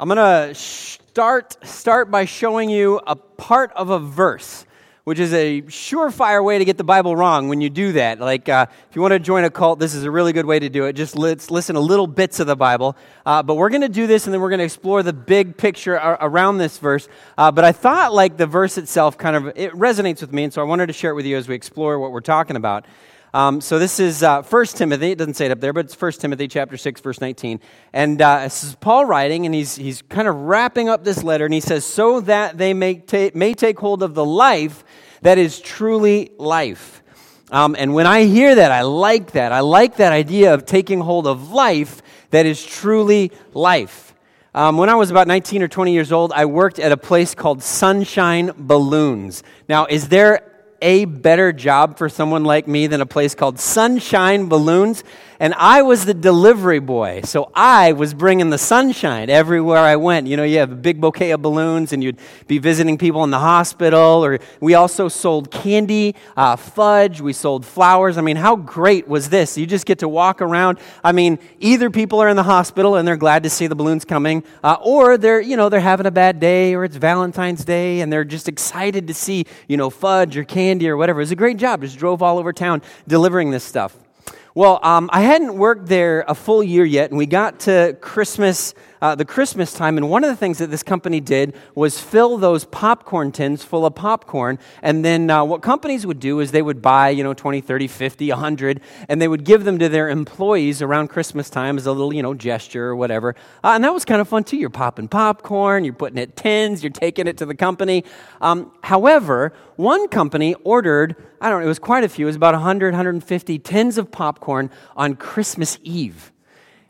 I'm going to start, start by showing you a part of a verse, which is a surefire way to get the Bible wrong when you do that. Like, uh, if you want to join a cult, this is a really good way to do it. Just let's listen to little bits of the Bible. Uh, but we're going to do this, and then we're going to explore the big picture around this verse. Uh, but I thought, like, the verse itself kind of it resonates with me, and so I wanted to share it with you as we explore what we're talking about. Um, so this is uh, 1 Timothy. It doesn't say it up there, but it's 1 Timothy chapter 6, verse 19. And uh, this is Paul writing, and he's, he's kind of wrapping up this letter, and he says, So that they may, ta- may take hold of the life that is truly life. Um, and when I hear that, I like that. I like that idea of taking hold of life that is truly life. Um, when I was about 19 or 20 years old, I worked at a place called Sunshine Balloons. Now, is there a better job for someone like me than a place called Sunshine Balloons? And I was the delivery boy. So I was bringing the sunshine everywhere I went. You know, you have a big bouquet of balloons, and you'd be visiting people in the hospital. Or we also sold candy, uh, fudge. We sold flowers. I mean, how great was this? You just get to walk around. I mean, either people are in the hospital and they're glad to see the balloons coming, uh, or they're you know they're having a bad day, or it's Valentine's Day, and they're just excited to see you know fudge or candy or whatever. It was a great job. Just drove all over town delivering this stuff. Well, um, I hadn't worked there a full year yet, and we got to Christmas uh, the Christmas time, and one of the things that this company did was fill those popcorn tins full of popcorn. And then uh, what companies would do is they would buy, you know, 20, 30, 50, 100, and they would give them to their employees around Christmas time as a little, you know, gesture or whatever. Uh, and that was kind of fun too. You're popping popcorn, you're putting it tins, you're taking it to the company. Um, however, one company ordered, I don't know, it was quite a few, it was about 100, 150 tins of popcorn on Christmas Eve.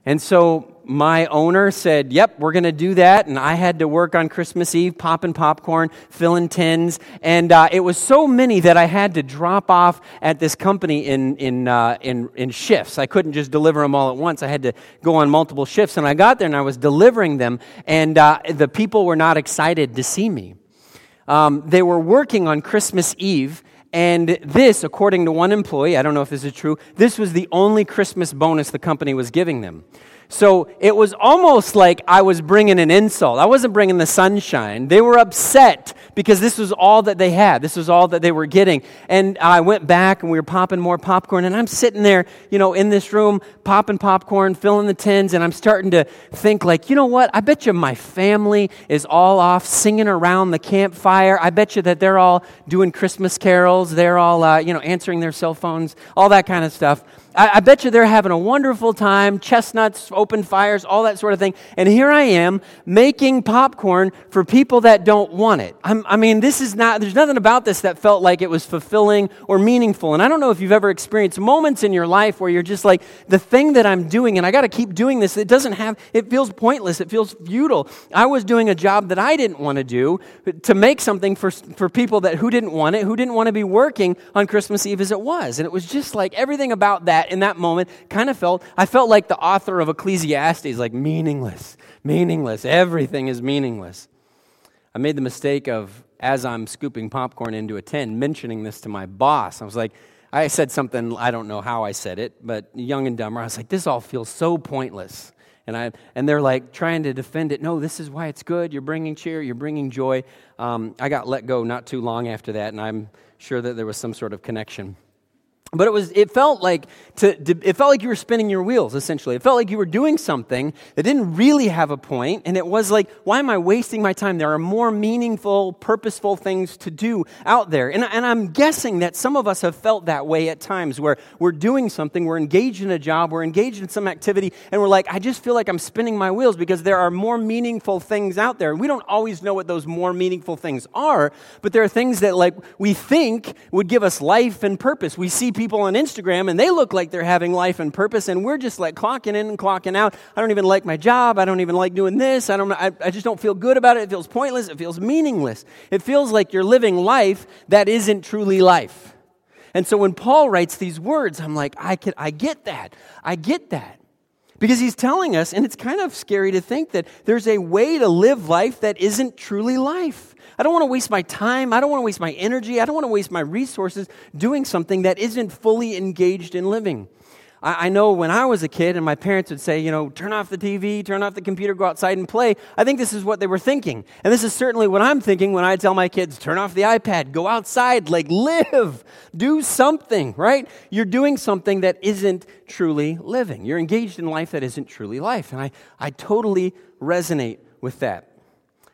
And so my owner said, Yep, we're going to do that. And I had to work on Christmas Eve, popping popcorn, filling tins. And uh, it was so many that I had to drop off at this company in, in, uh, in, in shifts. I couldn't just deliver them all at once. I had to go on multiple shifts. And I got there and I was delivering them. And uh, the people were not excited to see me. Um, they were working on Christmas Eve. And this, according to one employee, I don't know if this is true, this was the only Christmas bonus the company was giving them. So it was almost like I was bringing an insult. I wasn't bringing the sunshine. They were upset because this was all that they had. This was all that they were getting. And I went back and we were popping more popcorn. And I'm sitting there, you know, in this room, popping popcorn, filling the tins. And I'm starting to think, like, you know what? I bet you my family is all off singing around the campfire. I bet you that they're all doing Christmas carols. They're all, uh, you know, answering their cell phones, all that kind of stuff. I, I, bet you they're having a wonderful time, chestnuts, open fires, all that sort of thing. And here I am making popcorn for people that don't want it. I'm, i mean, this is not, there's nothing about this that felt like it was fulfilling or meaningful. And I don't know if you've ever experienced moments in your life where you're just like, the thing that I'm doing, and I got to keep doing this, it doesn't have, it feels pointless, it feels futile. I was doing a job that I didn't want to do to make something for, for people that who didn't want it, who didn't want to be working on Christmas Eve as it was. And it was just like everything about that in that moment kind of felt, I felt like the author of Ecclesiastes, like meaningless, meaningless. Everything is meaningless. I made the mistake of, as I'm scooping popcorn into a tin, mentioning this to my boss. I was like, I said something, I don't know how I said it, but young and dumber. I was like, this all feels so pointless. And, I, and they're like trying to defend it. No, this is why it's good. You're bringing cheer, you're bringing joy. Um, I got let go not too long after that, and I'm sure that there was some sort of connection but it was it felt like to, to, it felt like you were spinning your wheels essentially. It felt like you were doing something that didn't really have a point and it was like why am i wasting my time? There are more meaningful purposeful things to do out there. And, and i'm guessing that some of us have felt that way at times where we're doing something we're engaged in a job we're engaged in some activity and we're like i just feel like i'm spinning my wheels because there are more meaningful things out there. And we don't always know what those more meaningful things are but there are things that like we think would give us life and purpose. We see people on Instagram and they look like they're having life and purpose, and we're just like clocking in and clocking out. I don't even like my job. I don't even like doing this. I, don't, I, I just don't feel good about it. It feels pointless. It feels meaningless. It feels like you're living life that isn't truly life. And so when Paul writes these words, I'm like, I, can, I get that. I get that. Because he's telling us, and it's kind of scary to think that there's a way to live life that isn't truly life. I don't want to waste my time. I don't want to waste my energy. I don't want to waste my resources doing something that isn't fully engaged in living. I, I know when I was a kid and my parents would say, you know, turn off the TV, turn off the computer, go outside and play, I think this is what they were thinking. And this is certainly what I'm thinking when I tell my kids, turn off the iPad, go outside, like live, do something, right? You're doing something that isn't truly living. You're engaged in life that isn't truly life. And I, I totally resonate with that.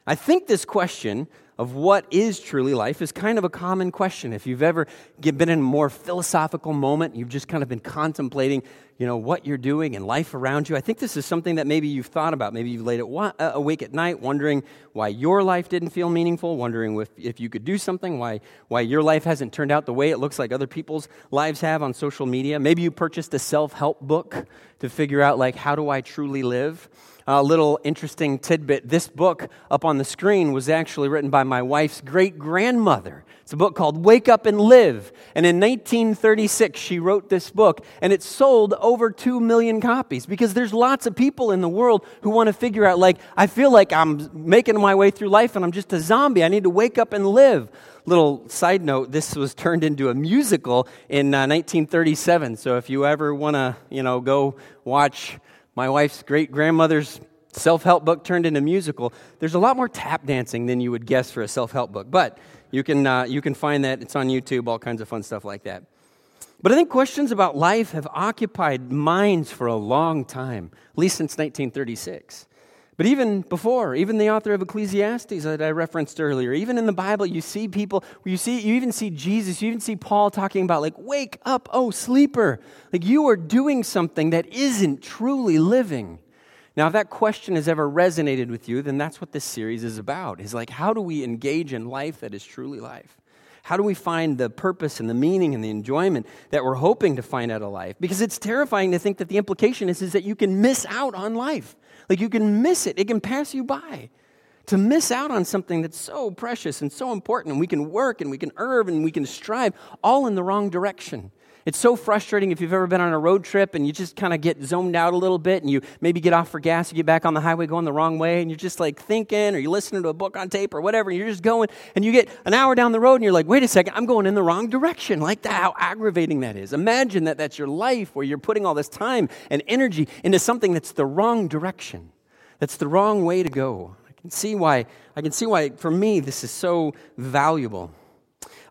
I think this question of what is truly life is kind of a common question. If you've ever been in a more philosophical moment, you've just kind of been contemplating, you know, what you're doing and life around you. I think this is something that maybe you've thought about. Maybe you've laid uh, awake at night wondering why your life didn't feel meaningful, wondering if, if you could do something, why, why your life hasn't turned out the way it looks like other people's lives have on social media. Maybe you purchased a self-help book to figure out, like, how do I truly live? A little interesting tidbit this book up on the screen was actually written by my wife's great grandmother. It's a book called Wake Up and Live. And in 1936, she wrote this book, and it sold over 2 million copies because there's lots of people in the world who want to figure out, like, I feel like I'm making my way through life and I'm just a zombie. I need to wake up and live little side note this was turned into a musical in uh, 1937 so if you ever want to you know go watch my wife's great grandmother's self help book turned into musical. There's a lot more tap dancing than you would guess for a self help book, but you can, uh, you can find that. It's on YouTube, all kinds of fun stuff like that. But I think questions about life have occupied minds for a long time, at least since 1936. But even before, even the author of Ecclesiastes that I referenced earlier, even in the Bible, you see people, you see, you even see Jesus, you even see Paul talking about like, wake up, oh sleeper. Like you are doing something that isn't truly living. Now, if that question has ever resonated with you, then that's what this series is about. Is like, how do we engage in life that is truly life? How do we find the purpose and the meaning and the enjoyment that we're hoping to find out of life? Because it's terrifying to think that the implication is, is that you can miss out on life. Like you can miss it, it can pass you by. To miss out on something that's so precious and so important, and we can work and we can earn and we can strive all in the wrong direction. It's so frustrating if you've ever been on a road trip and you just kind of get zoned out a little bit and you maybe get off for gas, you get back on the highway going the wrong way and you're just like thinking or you're listening to a book on tape or whatever and you're just going and you get an hour down the road and you're like, wait a second, I'm going in the wrong direction. Like that, how aggravating that is. Imagine that that's your life where you're putting all this time and energy into something that's the wrong direction. That's the wrong way to go. I can see why, I can see why for me this is so valuable.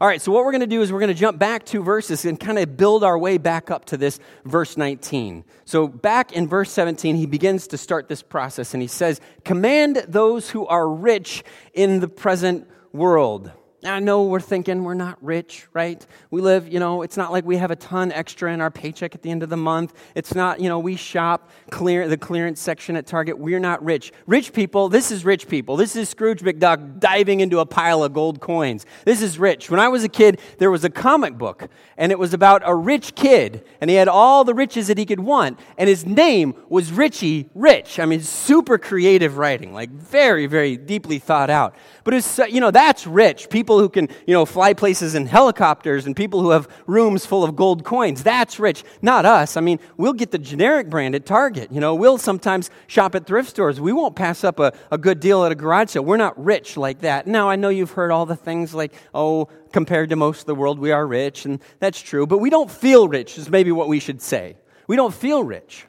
All right, so what we're going to do is we're going to jump back two verses and kind of build our way back up to this verse 19. So, back in verse 17, he begins to start this process and he says, Command those who are rich in the present world. I know we're thinking we're not rich, right? We live, you know, it's not like we have a ton extra in our paycheck at the end of the month. It's not, you know, we shop clear the clearance section at Target. We're not rich. Rich people, this is rich people. This is Scrooge McDuck diving into a pile of gold coins. This is rich. When I was a kid, there was a comic book, and it was about a rich kid, and he had all the riches that he could want, and his name was Richie Rich. I mean, super creative writing, like very, very deeply thought out. But it's, you know, that's rich. People who can, you know, fly places in helicopters and people who have rooms full of gold coins. That's rich. Not us. I mean, we'll get the generic brand at Target. You know, we'll sometimes shop at thrift stores. We won't pass up a, a good deal at a garage sale. We're not rich like that. Now, I know you've heard all the things like, oh, compared to most of the world, we are rich, and that's true. But we don't feel rich, is maybe what we should say. We don't feel rich.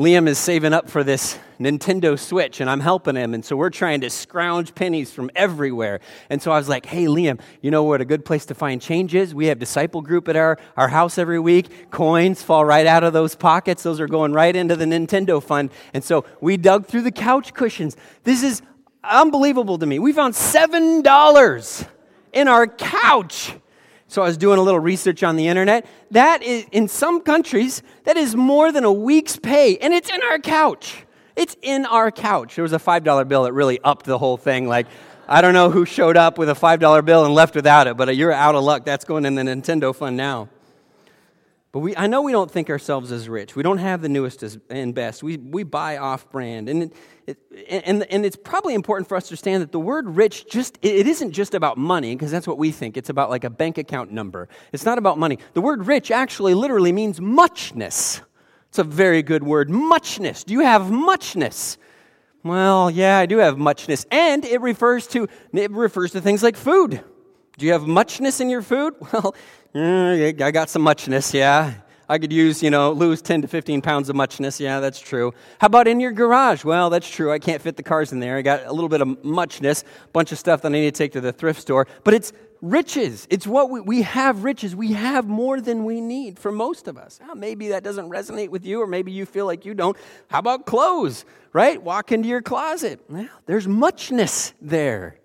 Liam is saving up for this Nintendo Switch, and I'm helping him. And so we're trying to scrounge pennies from everywhere. And so I was like, hey, Liam, you know what a good place to find change is? We have disciple group at our, our house every week. Coins fall right out of those pockets, those are going right into the Nintendo fund. And so we dug through the couch cushions. This is unbelievable to me. We found $7 in our couch. So I was doing a little research on the internet. That is, in some countries, that is more than a week's pay, and it's in our couch. It's in our couch. There was a $5 bill that really upped the whole thing. Like, I don't know who showed up with a $5 bill and left without it, but you're out of luck. That's going in the Nintendo fund now. But we, I know we don't think ourselves as rich. We don't have the newest and best. We, we buy off brand. And, it, it, and, and it's probably important for us to understand that the word rich just, it isn't just about money, because that's what we think. It's about like a bank account number. It's not about money. The word rich actually literally means muchness. It's a very good word. Muchness. Do you have muchness? Well, yeah, I do have muchness. And it refers to, it refers to things like food. Do you have muchness in your food? Well, mm, I got some muchness, yeah. I could use, you know, lose 10 to 15 pounds of muchness. Yeah, that's true. How about in your garage? Well, that's true. I can't fit the cars in there. I got a little bit of muchness, a bunch of stuff that I need to take to the thrift store. But it's riches. It's what we, we have riches. We have more than we need for most of us. Well, maybe that doesn't resonate with you, or maybe you feel like you don't. How about clothes, right? Walk into your closet. Well, there's muchness there.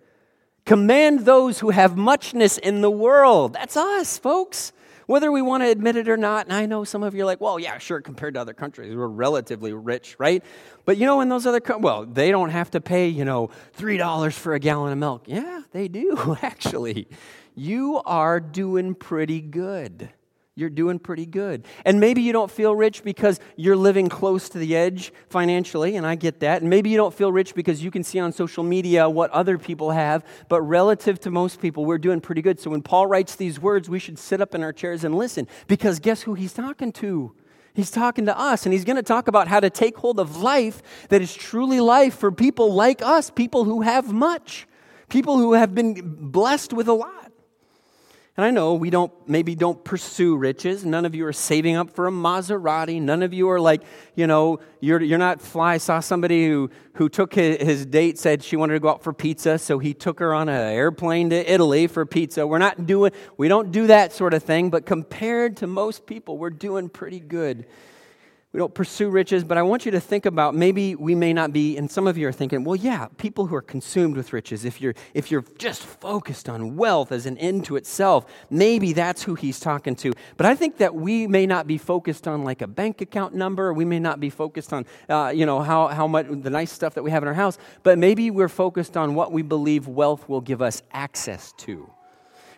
Command those who have muchness in the world. That's us, folks. Whether we want to admit it or not, and I know some of you are like, well, yeah, sure, compared to other countries, we're relatively rich, right? But you know, in those other, countries, well, they don't have to pay, you know, $3 for a gallon of milk. Yeah, they do, actually. You are doing pretty good you're doing pretty good. And maybe you don't feel rich because you're living close to the edge financially, and I get that. And maybe you don't feel rich because you can see on social media what other people have, but relative to most people, we're doing pretty good. So when Paul writes these words, we should sit up in our chairs and listen because guess who he's talking to? He's talking to us, and he's going to talk about how to take hold of life that is truly life for people like us, people who have much, people who have been blessed with a lot. And I know we don't, maybe don't pursue riches. None of you are saving up for a Maserati. None of you are like, you know, you're, you're not fly. I saw somebody who, who took his, his date, said she wanted to go out for pizza, so he took her on an airplane to Italy for pizza. We're not doing, we don't do that sort of thing, but compared to most people, we're doing pretty good we don't pursue riches, but I want you to think about maybe we may not be, and some of you are thinking, well, yeah, people who are consumed with riches, if you're, if you're just focused on wealth as an end to itself, maybe that's who he's talking to. But I think that we may not be focused on like a bank account number, we may not be focused on, uh, you know, how, how much, the nice stuff that we have in our house, but maybe we're focused on what we believe wealth will give us access to.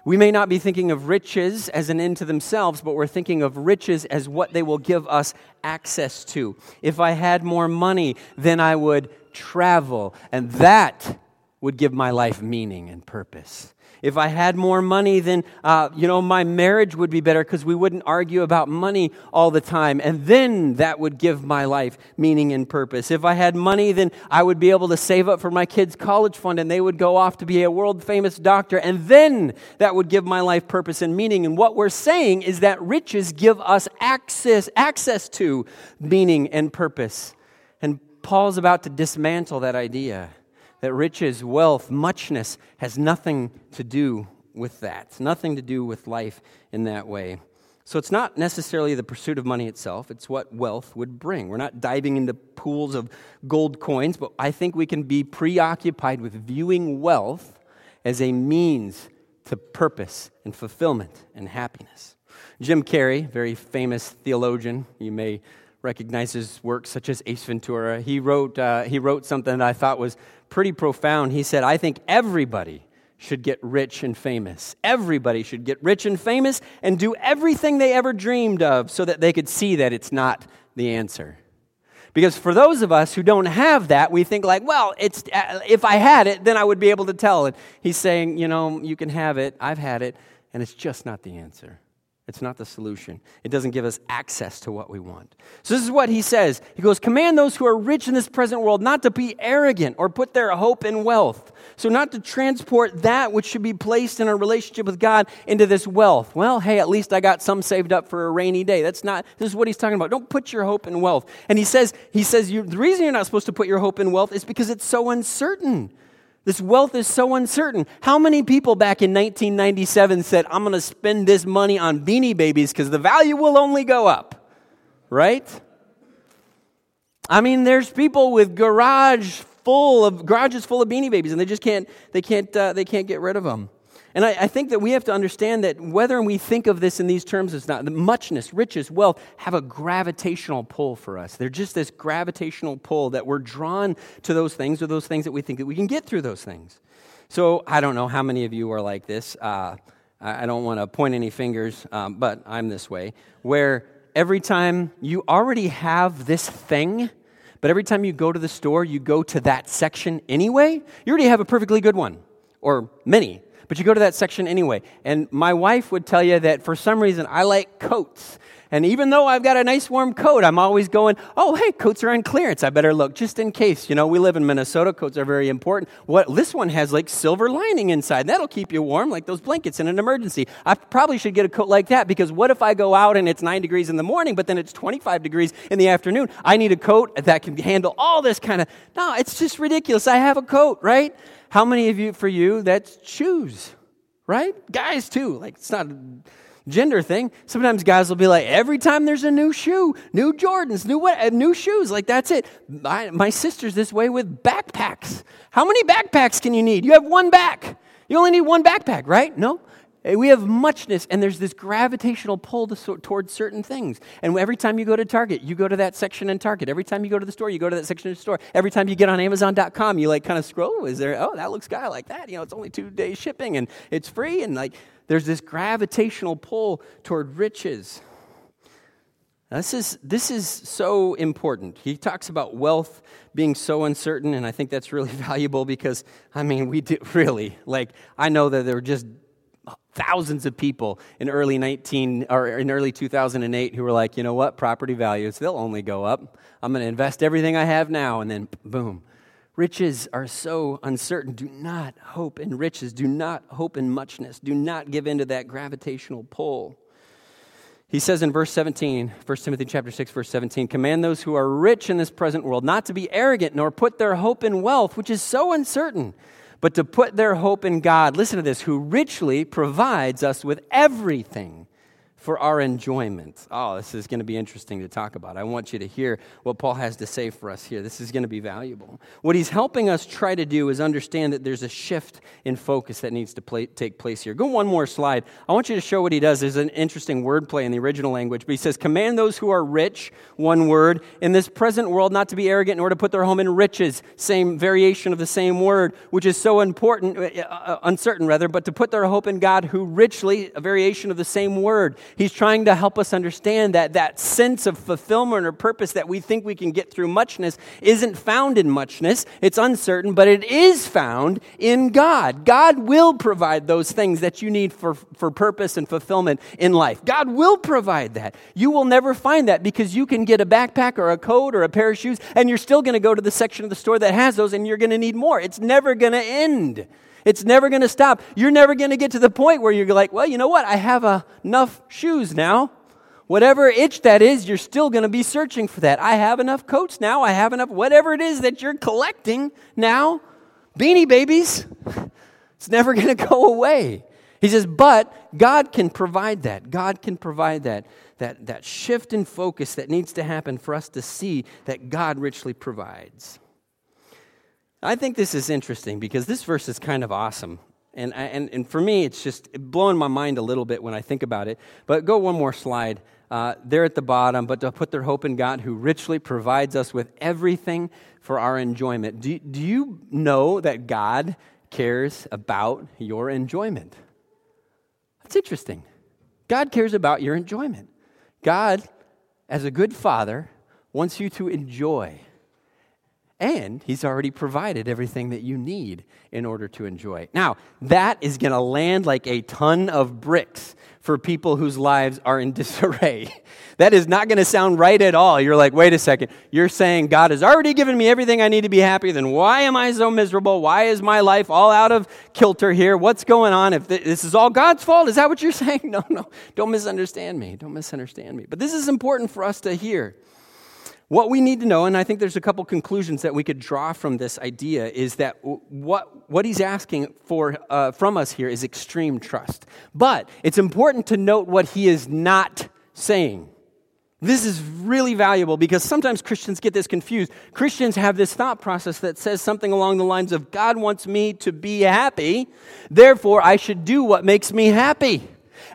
We may not be thinking of riches as an end to themselves, but we're thinking of riches as what they will give us access to. If I had more money, then I would travel, and that would give my life meaning and purpose. If I had more money, then, uh, you know, my marriage would be better because we wouldn't argue about money all the time. And then that would give my life meaning and purpose. If I had money, then I would be able to save up for my kids' college fund and they would go off to be a world famous doctor. And then that would give my life purpose and meaning. And what we're saying is that riches give us access, access to meaning and purpose. And Paul's about to dismantle that idea that riches, wealth, muchness has nothing to do with that. It's nothing to do with life in that way. So it's not necessarily the pursuit of money itself, it's what wealth would bring. We're not diving into pools of gold coins, but I think we can be preoccupied with viewing wealth as a means to purpose and fulfillment and happiness. Jim Carrey, very famous theologian, you may recognize his works such as Ace Ventura. He wrote, uh, he wrote something that I thought was pretty profound. He said, I think everybody should get rich and famous. Everybody should get rich and famous and do everything they ever dreamed of so that they could see that it's not the answer. Because for those of us who don't have that, we think like, well, it's uh, if I had it, then I would be able to tell it. He's saying, you know, you can have it, I've had it, and it's just not the answer. It's not the solution. It doesn't give us access to what we want. So, this is what he says. He goes, Command those who are rich in this present world not to be arrogant or put their hope in wealth. So, not to transport that which should be placed in a relationship with God into this wealth. Well, hey, at least I got some saved up for a rainy day. That's not, this is what he's talking about. Don't put your hope in wealth. And he says, he says the reason you're not supposed to put your hope in wealth is because it's so uncertain. This wealth is so uncertain. How many people back in 1997 said, I'm going to spend this money on beanie babies because the value will only go up? Right? I mean, there's people with garage full of garages full of beanie babies and they just can't they can't uh, they can't get rid of them. And I, I, think that we have to understand that whether we think of this in these terms as not, the muchness, riches, wealth have a gravitational pull for us. They're just this gravitational pull that we're drawn to those things or those things that we think that we can get through those things. So I don't know how many of you are like this. Uh, I don't want to point any fingers, um, but I'm this way, where every time you already have this thing, but every time you go to the store, you go to that section anyway, you already have a perfectly good one, or many. But you go to that section anyway. And my wife would tell you that for some reason I like coats. And even though I've got a nice warm coat, I'm always going, oh, hey, coats are on clearance. I better look just in case. You know, we live in Minnesota. Coats are very important. What This one has like silver lining inside. That'll keep you warm, like those blankets in an emergency. I probably should get a coat like that because what if I go out and it's 9 degrees in the morning, but then it's 25 degrees in the afternoon? I need a coat that can handle all this kind of. No, it's just ridiculous. I have a coat, right? How many of you, for you, that's shoes, right? Guys, too. Like, it's not gender thing. Sometimes guys will be like, every time there's a new shoe, new Jordans, new what, uh, new shoes, like that's it. My, my sister's this way with backpacks. How many backpacks can you need? You have one back. You only need one backpack, right? No. Eh, we have muchness, and there's this gravitational pull to, towards certain things. And every time you go to Target, you go to that section in Target. Every time you go to the store, you go to that section in the store. Every time you get on Amazon.com, you like kind of scroll. Is there? Oh, that looks guy like that. You know, it's only two days shipping, and it's free, and like there's this gravitational pull toward riches. This is, this is so important. He talks about wealth being so uncertain, and I think that's really valuable because, I mean, we do really, like, I know that there were just thousands of people in early 19 or in early 2008 who were like, you know what, property values, they'll only go up. I'm going to invest everything I have now, and then boom. Riches are so uncertain. Do not hope in riches. Do not hope in muchness. Do not give in to that gravitational pull. He says in verse 17, 1 Timothy chapter 6, verse 17, command those who are rich in this present world not to be arrogant nor put their hope in wealth, which is so uncertain, but to put their hope in God. Listen to this, who richly provides us with everything for our enjoyment. Oh, this is going to be interesting to talk about. I want you to hear what Paul has to say for us here. This is going to be valuable. What he's helping us try to do is understand that there's a shift in focus that needs to play, take place here. Go one more slide. I want you to show what he does. There's an interesting wordplay in the original language, but he says, Command those who are rich, one word, in this present world not to be arrogant nor to put their home in riches. Same variation of the same word, which is so important, uh, uh uncertain rather, but to put their hope in God who richly, a variation of the same word. He's trying to help us understand that that sense of fulfillment or purpose that we think we can get through muchness isn't found in muchness. It's uncertain, but it is found in God. God will provide those things that you need for, for purpose and fulfillment in life. God will provide that. You will never find that because you can get a backpack or a coat or a pair of shoes, and you're still going to go to the section of the store that has those, and you're going to need more. It's never going to end. It's never going to stop. You're never going to get to the point where you're like, well, you know what? I have uh, enough shoes now. Whatever itch that is, you're still going to be searching for that. I have enough coats now. I have enough, whatever it is that you're collecting now. Beanie babies. It's never going to go away. He says, but God can provide that. God can provide that, that, that shift in focus that needs to happen for us to see that God richly provides. I think this is interesting because this verse is kind of awesome. And, and, and for me, it's just blowing my mind a little bit when I think about it. But go one more slide. Uh, there at the bottom, but to put their hope in God who richly provides us with everything for our enjoyment. Do, do you know that God cares about your enjoyment? That's interesting. God cares about your enjoyment. God, as a good father, wants you to enjoy and he's already provided everything that you need in order to enjoy. Now, that is going to land like a ton of bricks for people whose lives are in disarray. That is not going to sound right at all. You're like, wait a second. You're saying God has already given me everything I need to be happy. Then why am I so miserable? Why is my life all out of kilter here? What's going on? If this is all God's fault, is that what you're saying? No, no. Don't misunderstand me. Don't misunderstand me. But this is important for us to hear. What we need to know, and I think there's a couple conclusions that we could draw from this idea, is that what, what he's asking for uh, from us here is extreme trust. But it's important to note what he is not saying. This is really valuable because sometimes Christians get this confused. Christians have this thought process that says something along the lines of God wants me to be happy, therefore I should do what makes me happy.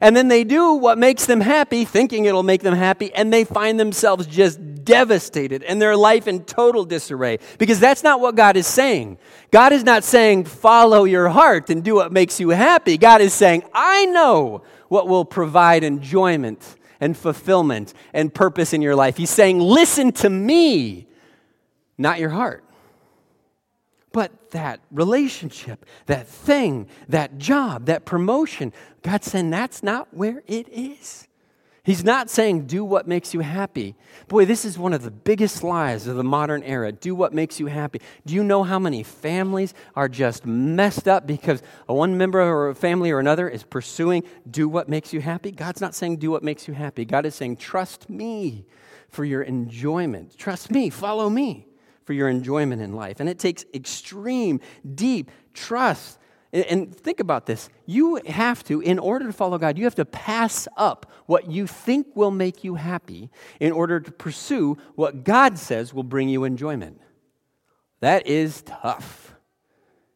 And then they do what makes them happy, thinking it'll make them happy, and they find themselves just devastated and their life in total disarray. Because that's not what God is saying. God is not saying, follow your heart and do what makes you happy. God is saying, I know what will provide enjoyment and fulfillment and purpose in your life. He's saying, listen to me, not your heart. But that relationship, that thing, that job, that promotion, God's saying that's not where it is. He's not saying, do what makes you happy. Boy, this is one of the biggest lies of the modern era. Do what makes you happy. Do you know how many families are just messed up because one member of a family or another is pursuing, do what makes you happy? God's not saying, do what makes you happy. God is saying, trust me for your enjoyment. Trust me, follow me for your enjoyment in life. And it takes extreme, deep trust and think about this. You have to, in order to follow God, you have to pass up what you think will make you happy in order to pursue what God says will bring you enjoyment. That is tough.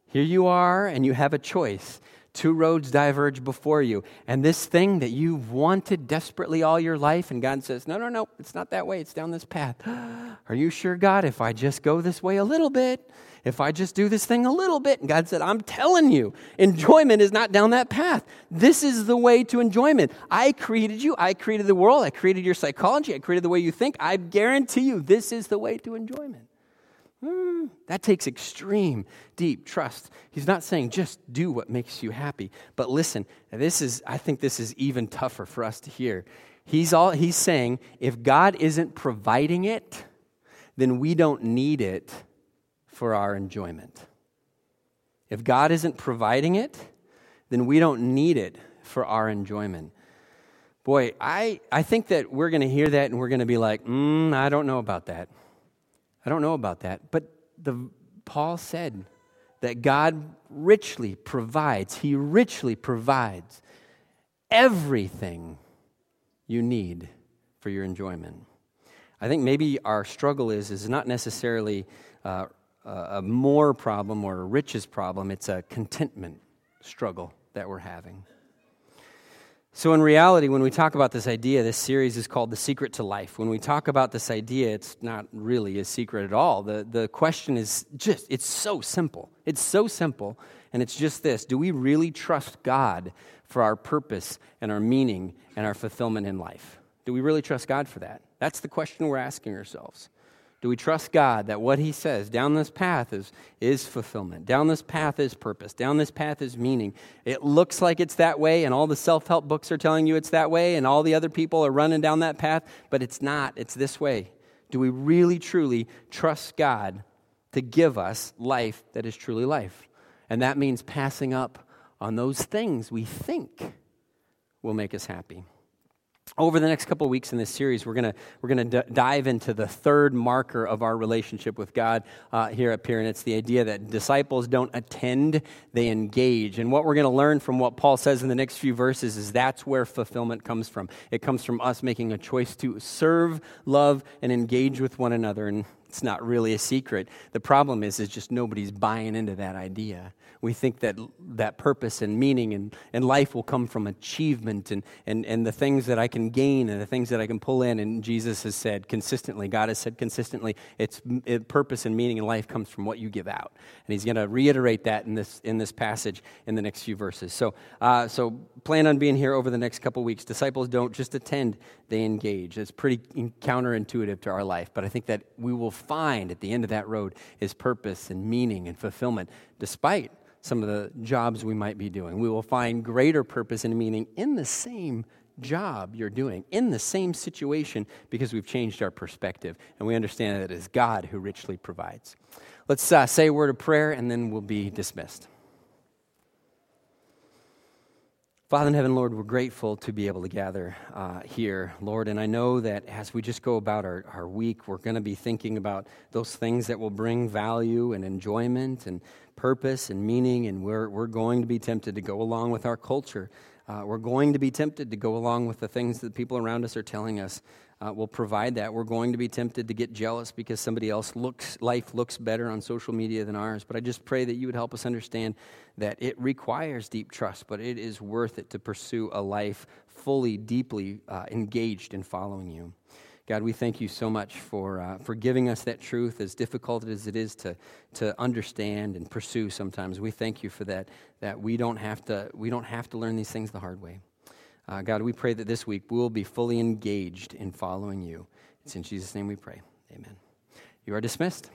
Here you are, and you have a choice. Two roads diverge before you. And this thing that you've wanted desperately all your life, and God says, No, no, no, it's not that way. It's down this path. Are you sure, God, if I just go this way a little bit, if I just do this thing a little bit. And God said, I'm telling you, enjoyment is not down that path. This is the way to enjoyment. I created you. I created the world. I created your psychology. I created the way you think. I guarantee you, this is the way to enjoyment. Hmm, that takes extreme, deep trust. He's not saying just do what makes you happy, but listen. This is, I think, this is even tougher for us to hear. He's all he's saying. If God isn't providing it, then we don't need it for our enjoyment. If God isn't providing it, then we don't need it for our enjoyment. Boy, I, I think that we're going to hear that and we're going to be like, mm, I don't know about that. I don't know about that. But the, Paul said that God richly provides, He richly provides everything you need for your enjoyment. I think maybe our struggle is, is not necessarily uh, a more problem or a riches problem, it's a contentment struggle that we're having. So, in reality, when we talk about this idea, this series is called The Secret to Life. When we talk about this idea, it's not really a secret at all. The, the question is just, it's so simple. It's so simple, and it's just this Do we really trust God for our purpose and our meaning and our fulfillment in life? Do we really trust God for that? That's the question we're asking ourselves. Do we trust God that what He says down this path is, is fulfillment? Down this path is purpose. Down this path is meaning. It looks like it's that way, and all the self help books are telling you it's that way, and all the other people are running down that path, but it's not. It's this way. Do we really, truly trust God to give us life that is truly life? And that means passing up on those things we think will make us happy over the next couple weeks in this series, we're going we're gonna d- dive into the third marker of our relationship with God uh, here up here, and it's the idea that disciples don't attend, they engage. And what we're going to learn from what Paul says in the next few verses is that's where fulfillment comes from. It comes from us making a choice to serve, love, and engage with one another. And it's not really a secret. The problem is, is just nobody's buying into that idea. We think that that purpose and meaning and, and life will come from achievement and, and, and the things that I can gain and the things that I can pull in. And Jesus has said consistently, God has said consistently, it's it, purpose and meaning in life comes from what you give out. And he's going to reiterate that in this, in this passage in the next few verses. So, uh, so plan on being here over the next couple weeks. Disciples don't just attend, they engage. It's pretty counterintuitive to our life, but I think that we will find at the end of that road is purpose and meaning and fulfillment, despite some of the jobs we might be doing. We will find greater purpose and meaning in the same job you're doing, in the same situation, because we've changed our perspective and we understand that it is God who richly provides. Let's uh, say a word of prayer and then we'll be dismissed. Father in heaven, Lord, we're grateful to be able to gather uh, here, Lord. And I know that as we just go about our, our week, we're going to be thinking about those things that will bring value and enjoyment and purpose and meaning. And we're, we're going to be tempted to go along with our culture. Uh, we're going to be tempted to go along with the things that people around us are telling us uh, will provide that. We're going to be tempted to get jealous because somebody else looks life looks better on social media than ours. But I just pray that you would help us understand that it requires deep trust, but it is worth it to pursue a life fully, deeply uh, engaged in following you. God, we thank you so much for, uh, for giving us that truth, as difficult as it is to, to understand and pursue sometimes. We thank you for that, that we don't have to, we don't have to learn these things the hard way. Uh, God, we pray that this week we'll be fully engaged in following you. It's in Jesus' name we pray. Amen. You are dismissed.